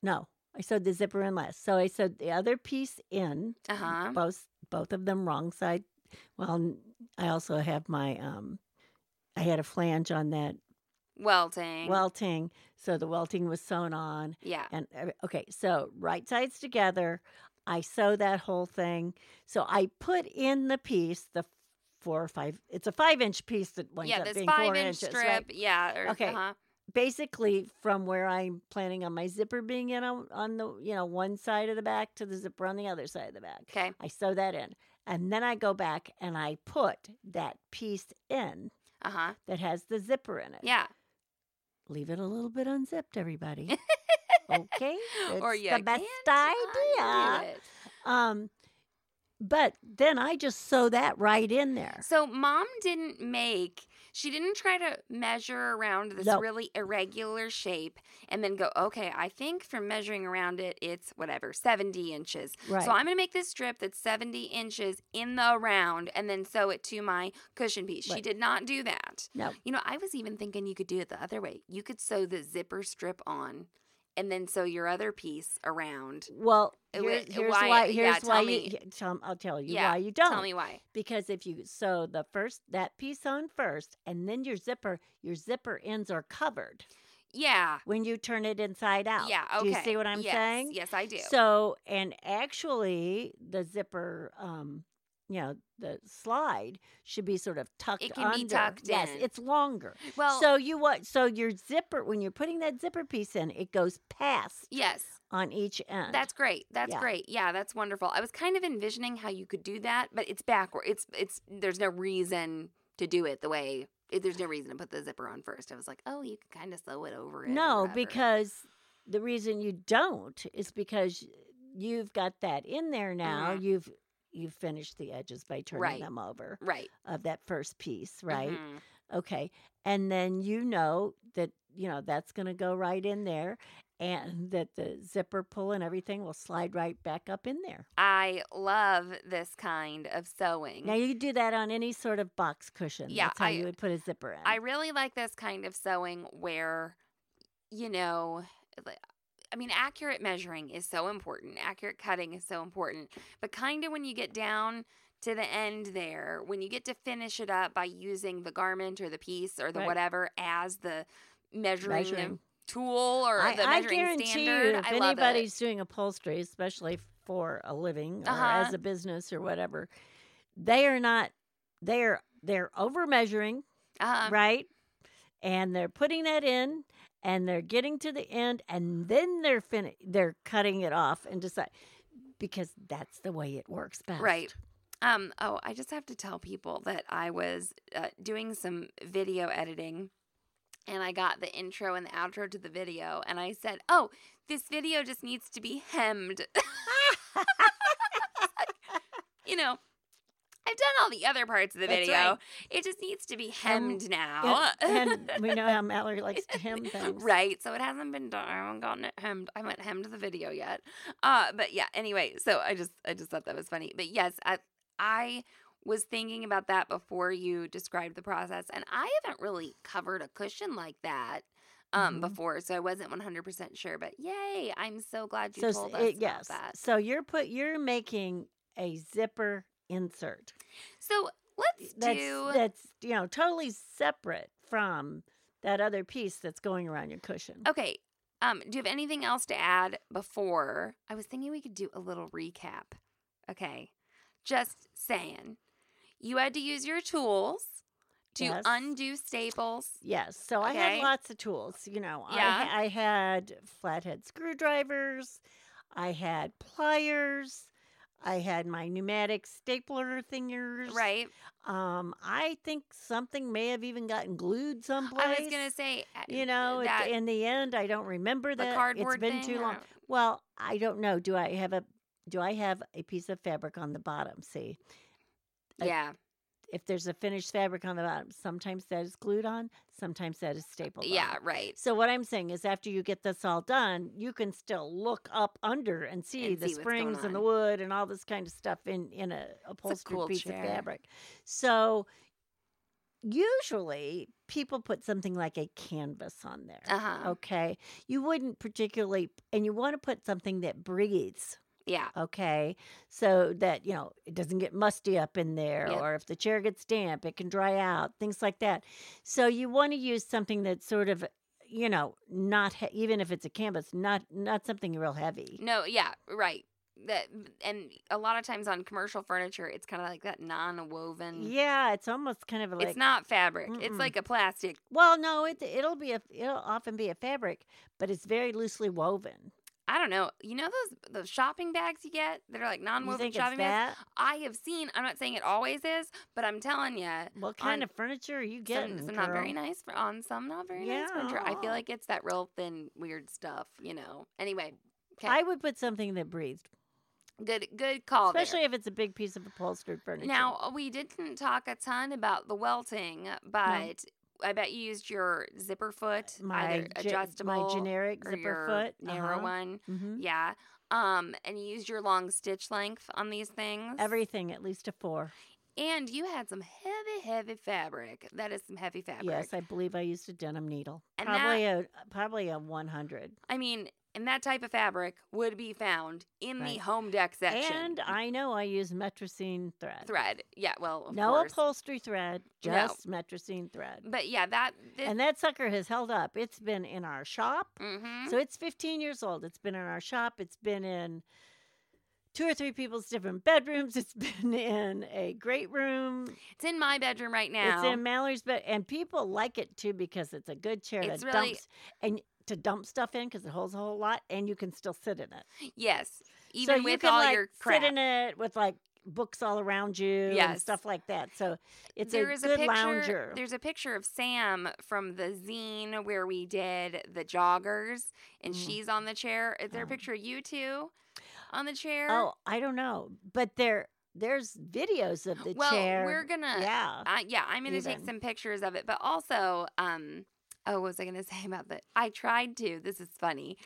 Speaker 3: No, I sewed the zipper in last. So I sewed the other piece in,
Speaker 1: Uh huh.
Speaker 3: both both of them wrong side. Well, I also have my um, I had a flange on that
Speaker 1: Welting.
Speaker 3: welting, so the welting was sewn on.
Speaker 1: yeah.
Speaker 3: And okay, so right sides together. I sew that whole thing. So I put in the piece the four or five. It's a five inch piece that winds
Speaker 1: Yeah,
Speaker 3: up being four
Speaker 1: inch
Speaker 3: inches.
Speaker 1: strip.
Speaker 3: Right?
Speaker 1: Yeah. Or,
Speaker 3: Okay.
Speaker 1: Uh-huh.
Speaker 3: Basically, from where I'm planning on my zipper being in on, on the you know one side of the back to the zipper on the other side of the back.
Speaker 1: Okay.
Speaker 3: I sew that in, and then I go back and I put that piece in
Speaker 1: Uh huh.
Speaker 3: that has the zipper in it.
Speaker 1: Yeah.
Speaker 3: Leave it a little bit unzipped, everybody. okay,
Speaker 1: or
Speaker 3: It's
Speaker 1: you
Speaker 3: the best idea. Um, but then I just sew that right in there.
Speaker 1: So mom didn't make. She didn't try to measure around this really irregular shape and then go, okay, I think from measuring around it, it's whatever, 70 inches.
Speaker 3: Right.
Speaker 1: So I'm going to make this strip that's 70 inches in the round and then sew it to my cushion piece. She did not do that.
Speaker 3: No.
Speaker 1: You know, I was even thinking you could do it the other way. You could sew the zipper strip on and then so your other piece around.
Speaker 3: Well,
Speaker 1: Uh,
Speaker 3: here's,
Speaker 1: wh-
Speaker 3: here's
Speaker 1: why-
Speaker 3: why.
Speaker 1: yeah,
Speaker 3: Here's
Speaker 1: tell
Speaker 3: why
Speaker 1: me.
Speaker 3: you. yeah, Tell, I'll tell you
Speaker 1: Yeah,
Speaker 3: why you don't.
Speaker 1: Tell me why.
Speaker 3: Because if you sew the first that piece on first, and then your zipper, your zipper ends are covered
Speaker 1: Yeah.
Speaker 3: when you turn it inside out.
Speaker 1: Yeah. Okay.
Speaker 3: Do you see what I'm
Speaker 1: yes,
Speaker 3: saying?
Speaker 1: Yes, I do.
Speaker 3: So, and actually, the zipper, um, you know, the slide should be sort of tucked
Speaker 1: It can be
Speaker 3: under.
Speaker 1: tucked
Speaker 3: yes,
Speaker 1: in.
Speaker 3: it's longer.
Speaker 1: well,
Speaker 3: so you what? So your zipper, when you're putting that zipper piece in, it goes past
Speaker 1: yes.
Speaker 3: on each end.
Speaker 1: That's great. That's
Speaker 3: Yeah.
Speaker 1: great. Yeah, that's wonderful. I was kind of envisioning how you could do that, but it's backward. It's it's there's no reason to do it the way there's no reason to put the zipper on first. I was like, oh, you can kind of sew it over it.
Speaker 3: no, because the reason you don't is because you've got that in there now.
Speaker 1: Mhm.
Speaker 3: You've you've finished the edges by turning
Speaker 1: Right.
Speaker 3: them over
Speaker 1: right,
Speaker 3: of that first piece, right?
Speaker 1: Mhm.
Speaker 3: Okay. And then you know that, you know, that's going to go right in there and that the zipper pull and everything will slide right back up in there.
Speaker 1: I love this kind of sewing.
Speaker 3: Now you do that on any sort of box cushion.
Speaker 1: Yeah,
Speaker 3: That's how
Speaker 1: I-
Speaker 3: you would put a zipper in.
Speaker 1: I really like this kind of sewing where, you know, I mean, accurate measuring is so important. Accurate cutting is so important. But kind of when you get down to the end there, when you get to finish it up by using the garment or the piece or the
Speaker 3: Right.
Speaker 1: whatever as the measuring,
Speaker 3: Measuring.
Speaker 1: tool or
Speaker 3: I,
Speaker 1: the
Speaker 3: I
Speaker 1: measuring
Speaker 3: guarantee
Speaker 1: standard,
Speaker 3: you, if
Speaker 1: I love it.
Speaker 3: anybody's doing upholstery, especially for a living or
Speaker 1: Uh-huh.
Speaker 3: as a business or whatever, they are not. They're they're over measuring,
Speaker 1: Uh-huh.
Speaker 3: right? And they're putting that in, and they're getting to the end, and then they're fin- They're cutting it off and decide because that's the way it works best,
Speaker 1: Right. Um, oh, I just have to tell people that I was uh, doing some video editing and I got the intro and the outro to the video and I said, "Oh, this video just needs to be hemmed." you know, I've done all the other parts of the
Speaker 3: That's
Speaker 1: video.
Speaker 3: right.
Speaker 1: It just needs to be
Speaker 3: Hem-
Speaker 1: hemmed now.
Speaker 3: and, and we know how Mallory likes to hem things.
Speaker 1: Right. So it hasn't been done. I haven't gotten it hemmed. I haven't hemmed the video yet. Uh, but yeah, anyway, so I just I just thought that was funny. But yes, I I was thinking about that before you described the process, and I haven't really covered a cushion like that um
Speaker 3: Mhm.
Speaker 1: before, so I wasn't one hundred percent sure. But yay, I'm so glad you
Speaker 3: So s-
Speaker 1: told us
Speaker 3: it-
Speaker 1: about
Speaker 3: yes.
Speaker 1: that.
Speaker 3: So you're put you're making a zipper insert.
Speaker 1: So let's
Speaker 3: That's
Speaker 1: do
Speaker 3: that's you know totally separate from that other piece that's going around your cushion.
Speaker 1: Okay. Um, do you have anything else to add before? I was thinking we could do a little recap. Okay. Just saying. You had to use your tools to
Speaker 3: Yes.
Speaker 1: undo staples.
Speaker 3: Yes. So I had lots of tools. You know,
Speaker 1: Yeah.
Speaker 3: ha- I had flathead screwdrivers. I had pliers. I had my pneumatic stapler thingers.
Speaker 1: Right.
Speaker 3: Um, I think something may have even gotten glued someplace.
Speaker 1: I was gonna say uh,
Speaker 3: You know,
Speaker 1: that
Speaker 3: in the end, I don't remember
Speaker 1: the
Speaker 3: that.
Speaker 1: cardboard
Speaker 3: it's been
Speaker 1: thing
Speaker 3: too long.
Speaker 1: or-
Speaker 3: Well, I don't know. Do I have a do I have a piece of fabric on the bottom? See,
Speaker 1: Yeah.
Speaker 3: If there's a finished fabric on the bottom, sometimes that is glued on, sometimes that is stapled
Speaker 1: Yeah,
Speaker 3: on.
Speaker 1: right.
Speaker 3: So what I'm saying is after you get this all done, you can still look up under and see
Speaker 1: And
Speaker 3: the
Speaker 1: see
Speaker 3: springs and the wood and all this kind of stuff in in a upholstered
Speaker 1: cool
Speaker 3: piece
Speaker 1: chair.
Speaker 3: of fabric. So usually people put something like a canvas on there.
Speaker 1: Uh-huh.
Speaker 3: Okay. You wouldn't particularly, and you want to put something that breathes.
Speaker 1: Yeah.
Speaker 3: Okay. So that, you know, it doesn't get musty up in there,
Speaker 1: Yep.
Speaker 3: or if the chair gets damp, it can dry out, things like that. So you want to use something that's sort of, you know, not, he- even if it's a canvas, not, not something real heavy.
Speaker 1: No, yeah, right. That and a lot of times on commercial furniture, it's kind of like that non-woven.
Speaker 3: Yeah. It's almost kind of like,
Speaker 1: it's not fabric. It's
Speaker 3: Mm-mm.
Speaker 1: like a plastic.
Speaker 3: well, no, it, it'll be a, it'll often be a fabric, but it's very loosely woven.
Speaker 1: I don't know. You know those those shopping bags you get that are like non-woven shopping bags. I have seen. I'm not saying it always is, but I'm telling you,
Speaker 3: What kind
Speaker 1: on
Speaker 3: of furniture are you getting?
Speaker 1: some, some not very nice for, on some not very nice furniture. I feel like it's that real thin, weird stuff. You know. Anyway, okay.
Speaker 3: I would put something that breathed,
Speaker 1: good good call. there.
Speaker 3: especially if it's a big piece of upholstered furniture.
Speaker 1: Now, we didn't talk a ton about the welting, but I bet you used your zipper foot,
Speaker 3: my
Speaker 1: adjustable
Speaker 3: my generic zipper foot,
Speaker 1: narrow
Speaker 3: uh-huh.
Speaker 1: one.
Speaker 3: Mhm.
Speaker 1: Yeah. Um, and you used your long stitch length on these things.
Speaker 3: Everything at least a four.
Speaker 1: and you had some heavy, heavy fabric. That is some heavy fabric.
Speaker 3: Yes, I believe I used a denim needle.
Speaker 1: And
Speaker 3: probably a probably a one hundred.
Speaker 1: I mean, and that type of fabric would be found in the home dec section.
Speaker 3: And I know I use Metrosene thread.
Speaker 1: thread. Yeah, well, of
Speaker 3: no
Speaker 1: course.
Speaker 3: upholstery thread,
Speaker 1: No.
Speaker 3: just Metrosene thread.
Speaker 1: But yeah, that. This,
Speaker 3: And that sucker has held up. It's been in our shop.
Speaker 1: mhm.
Speaker 3: So it's 15 years old. It's been in our shop. It's been in two or three people's different bedrooms. It's been in a great room.
Speaker 1: it's in my bedroom right now.
Speaker 3: It's in Mallory's bed, and people like it too because it's a good chair
Speaker 1: It's
Speaker 3: to
Speaker 1: really-
Speaker 3: dump s- and to dump stuff in because it holds a whole lot, and you can still sit in it.
Speaker 1: Yes.
Speaker 3: so
Speaker 1: Even
Speaker 3: you
Speaker 1: with
Speaker 3: can
Speaker 1: all
Speaker 3: like
Speaker 1: your crap.
Speaker 3: sit in it with like books all around you and stuff like that. So it's
Speaker 1: There
Speaker 3: a
Speaker 1: is
Speaker 3: good
Speaker 1: picture,
Speaker 3: lounger.
Speaker 1: There's a picture of Sam from the zine where we did the joggers, and
Speaker 3: Mm.
Speaker 1: she's on the chair. Is there a
Speaker 3: Oh.
Speaker 1: picture of you two on the chair?
Speaker 3: Oh, I don't know, but there there's videos of the
Speaker 1: well,
Speaker 3: chair.
Speaker 1: we're gonna.
Speaker 3: yeah.
Speaker 1: Uh, yeah, I'm gonna take some pictures of it, but also, um, oh, what was I gonna say about that? I tried to. This is funny.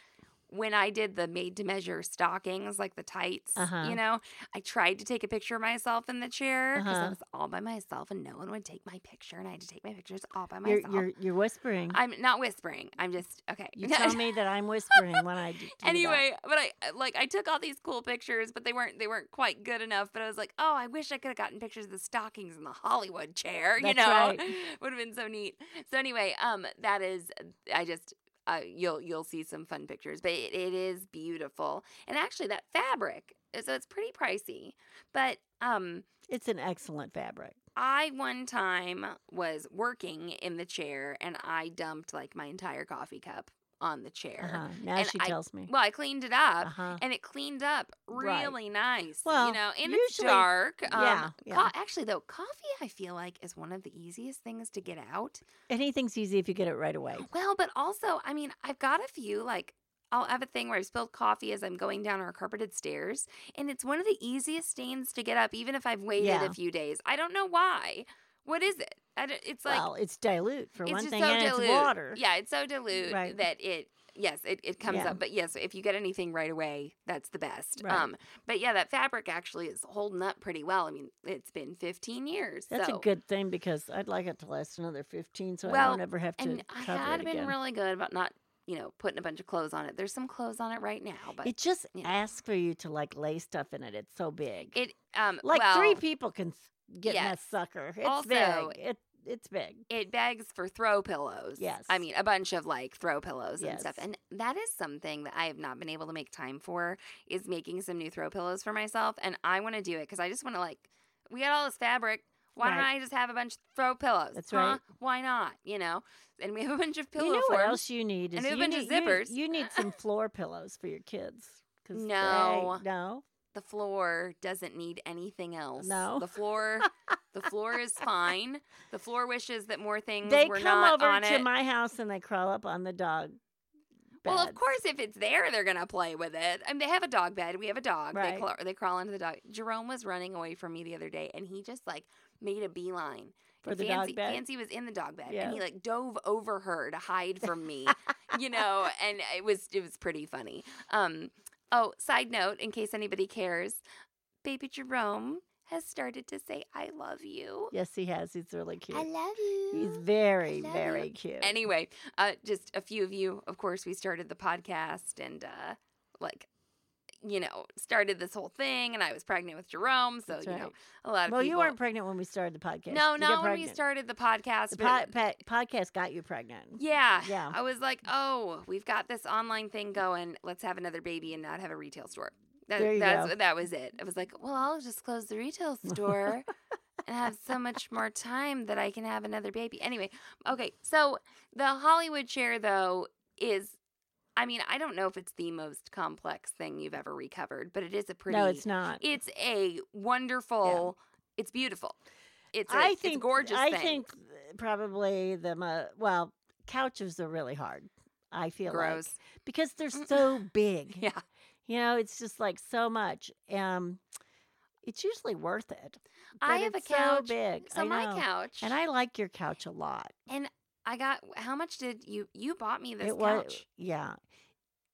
Speaker 1: When I did the made to measure stockings, like the tights,
Speaker 3: Uh-huh.
Speaker 1: you know, I tried to take a picture of myself in the chair because I
Speaker 3: Uh-huh.
Speaker 1: was all by myself and no one would take my picture, and I had to take my pictures all by
Speaker 3: You're
Speaker 1: myself.
Speaker 3: you're you're whispering.
Speaker 1: I'm not whispering. I'm just okay.
Speaker 3: you tell me that I'm whispering when I do. do that.
Speaker 1: anyway, but I like I took all these cool pictures, but they weren't they weren't quite good enough. But I was like, oh, I wish I could have gotten pictures of the stockings in the Hollywood chair. you know,
Speaker 3: right.
Speaker 1: would have been so neat. So anyway, um, that is I just. Uh, you'll you'll see some fun pictures, but it, it is beautiful, and actually that fabric, so it's pretty pricey. But um,
Speaker 3: It's an excellent fabric.
Speaker 1: I one time was working in the chair, and I dumped like my entire coffee cup on the chair.
Speaker 3: Uh-huh. Now
Speaker 1: And
Speaker 3: she
Speaker 1: I-
Speaker 3: tells me.
Speaker 1: Well, I cleaned it up
Speaker 3: Uh-huh.
Speaker 1: and it cleaned up
Speaker 3: Right.
Speaker 1: really nice.
Speaker 3: Well,
Speaker 1: you know, and it's
Speaker 3: usually-
Speaker 1: dark. Um,
Speaker 3: yeah,
Speaker 1: co- actually, though, coffee I feel like is one of the easiest things to get out.
Speaker 3: Anything's easy if you get it right away.
Speaker 1: Well, but also, I mean, I've got a few like. I'll have a thing where I've spilled coffee as I'm going down our carpeted stairs, and it's one of the easiest stains to get up, even if I've waited
Speaker 3: Yeah.
Speaker 1: a few days. I don't know why. What is it? It's like
Speaker 3: well, it's dilute for
Speaker 1: it's
Speaker 3: one
Speaker 1: just
Speaker 3: thing,
Speaker 1: so
Speaker 3: and
Speaker 1: dilute.
Speaker 3: it's water.
Speaker 1: Yeah, it's so dilute
Speaker 3: Right.
Speaker 1: that it yes, it, it comes
Speaker 3: Yeah.
Speaker 1: up. But yes, if you get anything right away, that's the best.
Speaker 3: Right.
Speaker 1: Um but yeah, that fabric actually is holding up pretty well. I mean, it's been 15 years.
Speaker 3: That's
Speaker 1: so.
Speaker 3: a good thing because I'd like it to last another 15 so I don't ever have to
Speaker 1: and I had been
Speaker 3: again.
Speaker 1: really good about not, you know, putting a bunch of clothes on it. There's some clothes on it right now, but
Speaker 3: it just
Speaker 1: yeah.
Speaker 3: asks for you to like lay stuff in it. It's so big.
Speaker 1: it um
Speaker 3: like
Speaker 1: well,
Speaker 3: three people can s- get in that
Speaker 1: yes.
Speaker 3: sucker. It's
Speaker 1: Also,
Speaker 3: big. It it's big.
Speaker 1: it begs for throw pillows.
Speaker 3: Yes.
Speaker 1: I mean, a bunch of like throw pillows and stuff. And that is something that I have not been able to make time for is making some new throw pillows for myself. And I want to do it because I just want to like, we got all this fabric. Why don't I just have a bunch of throw pillows?
Speaker 3: That's
Speaker 1: huh?
Speaker 3: right.
Speaker 1: Why not? You know? And we have a bunch of pillow
Speaker 3: you know what else you need is
Speaker 1: and a
Speaker 3: you
Speaker 1: bunch of
Speaker 3: need, you-
Speaker 1: zippers.
Speaker 3: You, need some floor pillows for your kids. 'cause they-
Speaker 1: No. The floor doesn't need anything else.
Speaker 3: No.
Speaker 1: The floor the floor is fine. The floor wishes that more things
Speaker 3: They
Speaker 1: were
Speaker 3: come
Speaker 1: not
Speaker 3: over to
Speaker 1: it.
Speaker 3: my house and they crawl up on the dog.
Speaker 1: Well, of course, if it's there, they're gonna play with it. I mean, they have a dog bed. We have a dog. They,
Speaker 3: Right.
Speaker 1: crawl, they crawl into the dog. Jerome was running away from me the other day, and he just like made a beeline.
Speaker 3: For the dog
Speaker 1: Fancy,
Speaker 3: bed?
Speaker 1: Fancy was in the dog bed,
Speaker 3: Yeah.
Speaker 1: and he like dove over her to hide from me, you know. And it was it was pretty funny. Um, oh, side note, in case anybody cares, baby Jerome has started to say, I love you.
Speaker 3: Yes, he has. He's really cute.
Speaker 1: I love you.
Speaker 3: He's very, very
Speaker 1: you.
Speaker 3: cute.
Speaker 1: Anyway, uh, just a few of you, of course, we started the podcast and, uh, like, you know, started this whole thing, and I was pregnant with Jerome. So,
Speaker 3: That's
Speaker 1: you know, a lot of
Speaker 3: well,
Speaker 1: people.
Speaker 3: you weren't pregnant when we started the podcast.
Speaker 1: No,
Speaker 3: You
Speaker 1: not when we started the podcast.
Speaker 3: The
Speaker 1: but-
Speaker 3: po- pa- podcast got you pregnant.
Speaker 1: yeah.
Speaker 3: Yeah.
Speaker 1: I was like, oh, we've got this online thing going. Let's have another baby and not have a retail store. That,
Speaker 3: There you
Speaker 1: that's,
Speaker 3: go.
Speaker 1: That was it. I was like, well, I'll just close the retail store and have so much more time that I can have another baby. Anyway, okay. So the Hollywood chair though, is. I mean, I don't know if it's the most complex thing you've ever recovered, but it is a pretty.
Speaker 3: No, it's not.
Speaker 1: It's a wonderful. It's beautiful. It's a,
Speaker 3: I
Speaker 1: it's
Speaker 3: think
Speaker 1: gorgeous
Speaker 3: I
Speaker 1: thing.
Speaker 3: think probably the mo- well couches are really hard. I feel
Speaker 1: Gross.
Speaker 3: like because they're so big.
Speaker 1: Yeah.
Speaker 3: You know, it's just like so much. Um, it's usually worth it.
Speaker 1: I have a
Speaker 3: it's so
Speaker 1: couch.
Speaker 3: big.
Speaker 1: So my
Speaker 3: know.
Speaker 1: couch.
Speaker 3: and I like your couch a lot.
Speaker 1: And I got how much did you you bought me this
Speaker 3: it was
Speaker 1: couch
Speaker 3: yeah.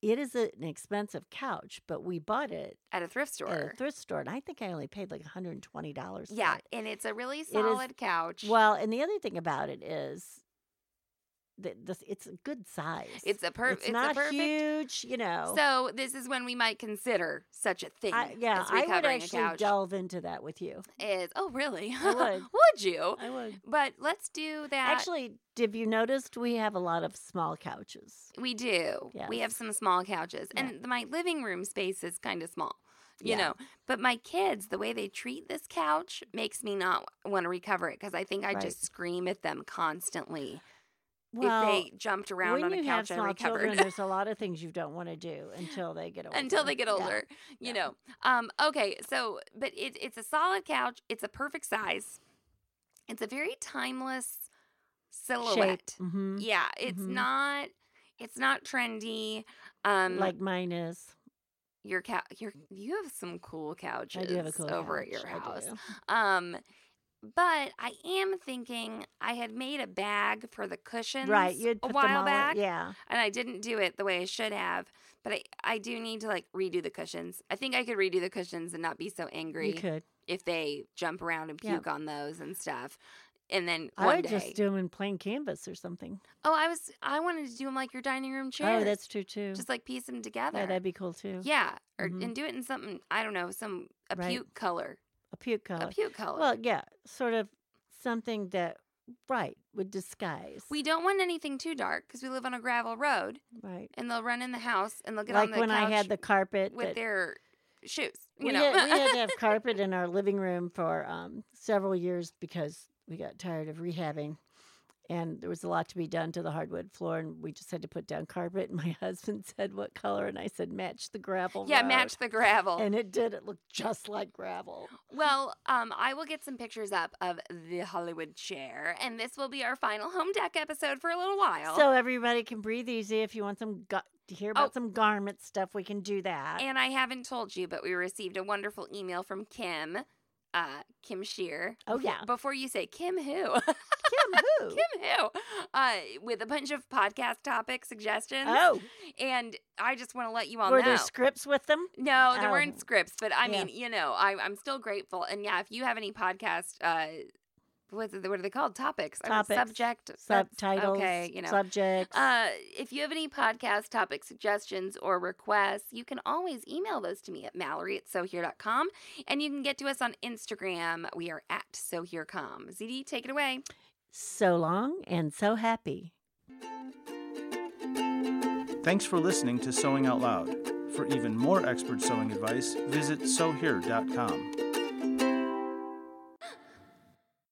Speaker 3: It is a- an expensive couch, but we bought it
Speaker 1: at a thrift store?
Speaker 3: at a thrift store, and I think I only paid like $120. for
Speaker 1: yeah,
Speaker 3: it.
Speaker 1: and it's a really
Speaker 3: is-
Speaker 1: solid couch.
Speaker 3: Well, and the other thing about it is that this it's a good size.
Speaker 1: it's a per-
Speaker 3: it's,
Speaker 1: it's,
Speaker 3: not
Speaker 1: a perfect.
Speaker 3: huge, you know.
Speaker 1: So this is when we might consider such a thing.
Speaker 3: I, yeah,
Speaker 1: as
Speaker 3: I would actually delve into that with you.
Speaker 1: Is oh really?
Speaker 3: I would.
Speaker 1: would you?
Speaker 3: I would.
Speaker 1: But let's do that.
Speaker 3: Actually, have you noticed we have a lot of small couches?
Speaker 1: we do. We have some small couches,
Speaker 3: Yeah.
Speaker 1: and my living room space is kind of small. You
Speaker 3: Yeah.
Speaker 1: know, but my kids, the way they treat this couch makes me not want to recover it because I think I
Speaker 3: Right.
Speaker 1: just scream at them constantly
Speaker 3: Well,
Speaker 1: if they jumped around
Speaker 3: when
Speaker 1: on a
Speaker 3: you have
Speaker 1: couch and
Speaker 3: small
Speaker 1: recovered.
Speaker 3: children, there's a lot of things you don't want to do until they get older.
Speaker 1: until they get
Speaker 3: Yeah.
Speaker 1: older you
Speaker 3: yeah.
Speaker 1: know um okay so but it, it's a solid couch it's a perfect size it's a very timeless silhouette
Speaker 3: hmm
Speaker 1: yeah it's
Speaker 3: Mhm.
Speaker 1: not it's not trendy um
Speaker 3: Like mine is.
Speaker 1: your couch your you have some cool couches
Speaker 3: I do have a cool
Speaker 1: over at
Speaker 3: couch,
Speaker 1: your
Speaker 3: I
Speaker 1: house um but I am thinking I had made a bag for the cushions
Speaker 3: Right, you had
Speaker 1: a
Speaker 3: put
Speaker 1: while
Speaker 3: them all. in-
Speaker 1: back
Speaker 3: Yeah.
Speaker 1: and I didn't do it the way I should have. But I, I do need to like redo the cushions. I think I could redo the cushions and not be so angry
Speaker 3: You could.
Speaker 1: if they jump around and puke on those and stuff. And then
Speaker 3: I would
Speaker 1: day,
Speaker 3: just do them in plain canvas or something.
Speaker 1: oh, I was I wanted to do them like your dining room chairs.
Speaker 3: Oh, that's true too.
Speaker 1: just like piece them together.
Speaker 3: yeah, that'd be cool too.
Speaker 1: yeah, or
Speaker 3: Mhm.
Speaker 1: and do it in something I don't know, some a
Speaker 3: Right.
Speaker 1: puke color,
Speaker 3: A puke color.
Speaker 1: a puke color.
Speaker 3: Well, yeah, sort of something that right would disguise.
Speaker 1: we don't want anything too dark because we live on a gravel road,
Speaker 3: right.
Speaker 1: and they'll run in the house and they'll get
Speaker 3: Like
Speaker 1: on the
Speaker 3: when I had the carpet
Speaker 1: with
Speaker 3: that-
Speaker 1: their shoes. You
Speaker 3: we,
Speaker 1: know,
Speaker 3: had, we had to have carpet in our living room for um, several years because we got tired of rehabbing. And there was a lot to be done to the hardwood floor, and we just had to put down carpet. And my husband said, "What color?" And I said, "Match the gravel."
Speaker 1: yeah,
Speaker 3: road."
Speaker 1: match the gravel.
Speaker 3: And it did. It looked just like gravel.
Speaker 1: Well, um, I will get some pictures up of the Hollywood chair, and this will be our final home dec episode for a little while.
Speaker 3: So everybody can breathe easy. If you want some gu- to hear about
Speaker 1: Oh.
Speaker 3: some garment stuff, we can do that.
Speaker 1: and I haven't told you, but we received a wonderful email from Kim, uh, Kim Shear.
Speaker 3: Oh, yeah.
Speaker 1: Before you say Kim who,
Speaker 3: Kim, who?
Speaker 1: Kim who, uh, with a bunch of podcast topic suggestions.
Speaker 3: Oh,
Speaker 1: and I just want to let you all
Speaker 3: were
Speaker 1: know.
Speaker 3: there scripts with them?
Speaker 1: No, there
Speaker 3: Oh.
Speaker 1: weren't scripts, but I
Speaker 3: Yeah.
Speaker 1: mean, you know, I, I'm still grateful. And yeah, if you have any podcast, uh, what are they called? Topics,
Speaker 3: Topics,
Speaker 1: subject, that's-
Speaker 3: Subtitles,
Speaker 1: Okay, you know,
Speaker 3: subjects.
Speaker 1: uh, if you have any podcast topic suggestions or requests, you can always email those to me at Mallory at SewHere.com. And you can get to us on Instagram. We are at SewHereCom. ZD, take it away.
Speaker 3: so long and so happy.
Speaker 2: Thanks for listening to Sewing Out Loud. For even more expert sewing advice, visit sewhere.com.